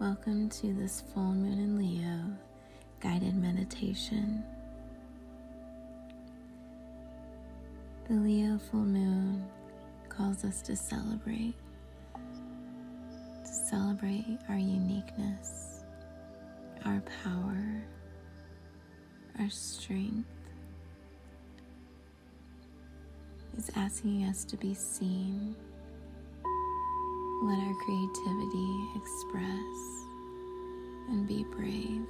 Welcome to this full moon in Leo guided meditation. The Leo full moon calls us to celebrate, to celebrate our uniqueness, our power, our strength. It's asking us to be seen let our creativity express and be brave.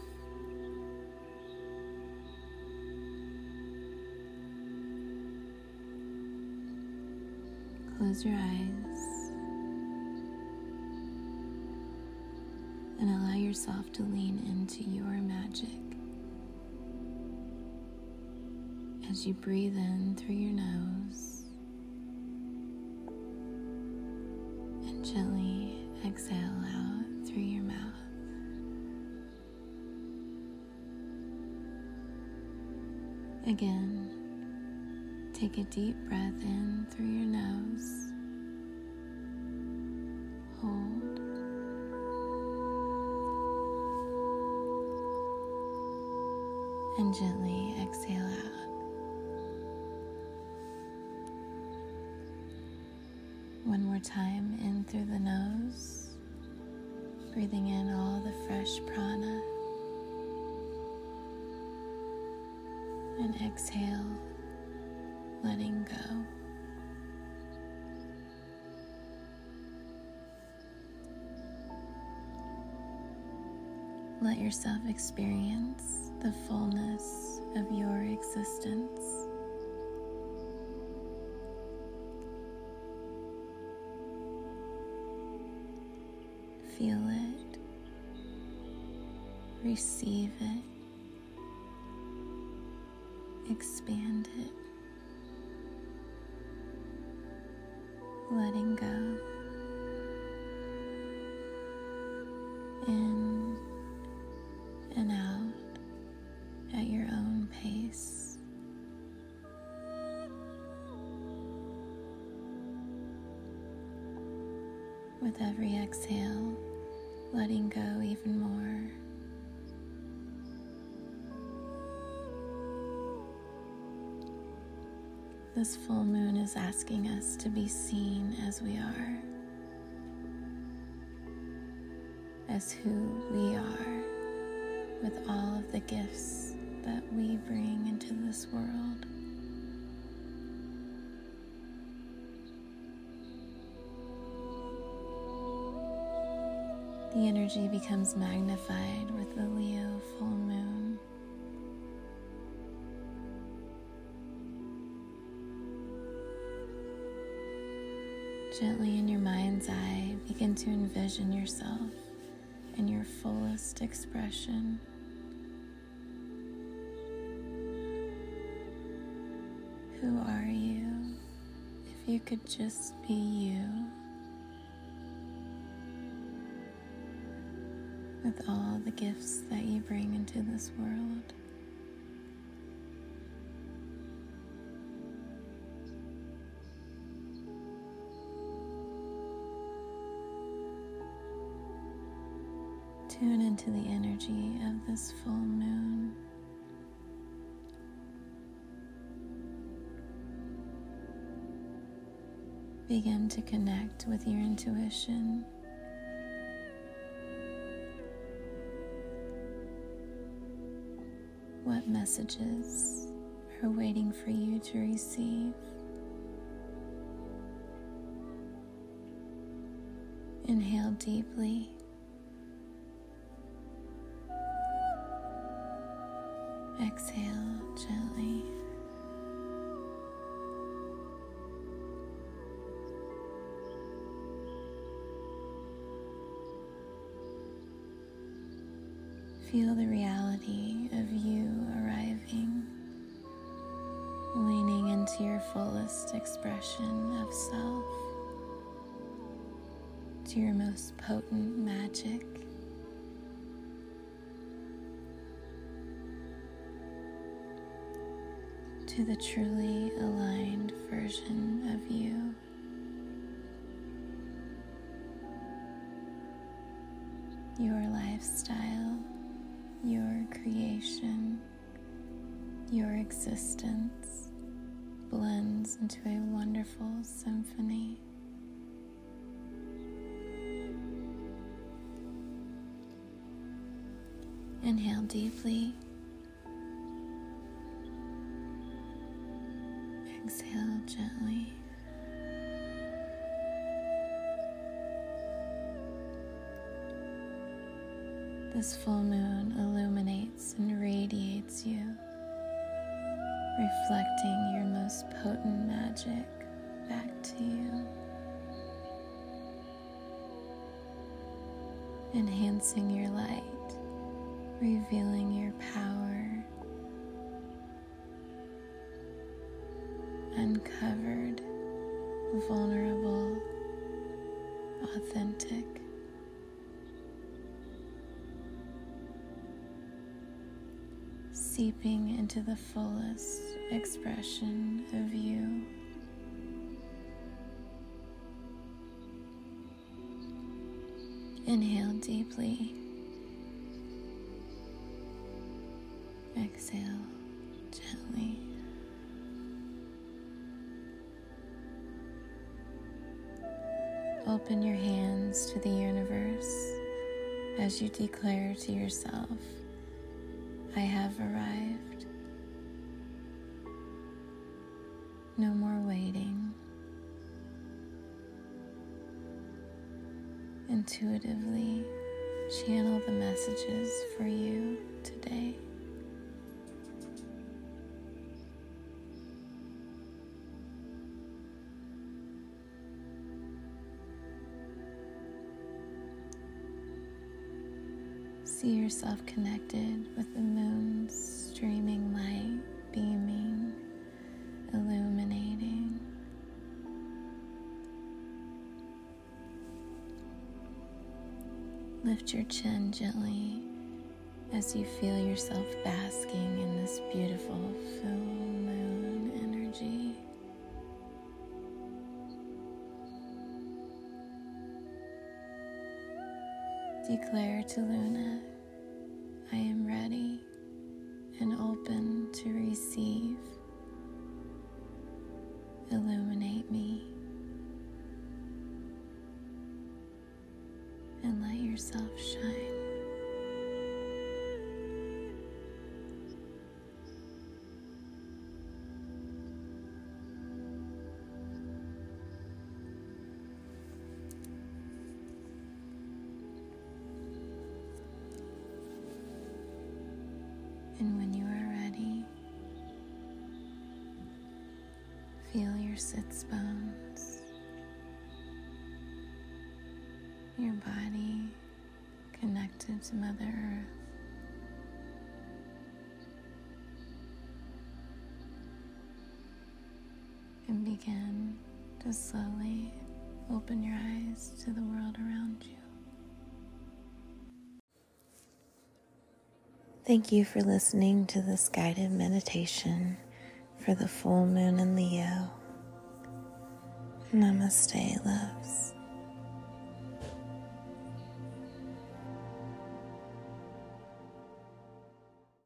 Close your eyes and allow yourself to lean into your magic. As you breathe in through your nose exhale out through your mouth. Again, take a deep breath in through your nose. Hold. And gently exhale out. One more time in through the nose, breathing in all the fresh prana. And exhale, letting go. Let yourself experience the fullness of your existence. Feel it, receive it, expand it, letting go. In and out at your own pace. With every exhale, letting go even more. This full moon is asking us to be seen as we are, as who we are, with all of the gifts that we bring into this world. The energy becomes magnified with the Leo full moon. Gently in your mind's eye, begin to envision yourself in your fullest expression. Who are you if you could just be you? With all the gifts that you bring into this world. Tune into the energy of this full moon. Begin to connect with your intuition. Messages are waiting for you to receive? Inhale deeply. Exhale gently. Feel the reality of you fullest expression of self, to your most potent magic. To the truly aligned version of you. your lifestyle, your creation, your existence blends into a wonderful symphony. Inhale deeply. Exhale gently. This full moon illuminates and radiates you, reflecting your most potent magic back to you, enhancing your light, revealing your power, uncovered, vulnerable, authentic. Seeping into the fullest expression of you. Inhale deeply. Exhale gently. Open your hands to the universe as you declare to yourself. I have arrived. No more waiting. Intuitively channel the messages for you today. See yourself connected with the moon's streaming light, beaming, illuminating. Lift your chin gently as you feel yourself basking in this beautiful full Declare to Luna, I am ready and open to receive. Illuminate me and let yourself shine. Sits bones, your body connected to Mother Earth. And begin to slowly open your eyes to the world around you. Thank you for listening to this guided meditation for the full moon in Leo. Namaste, loves.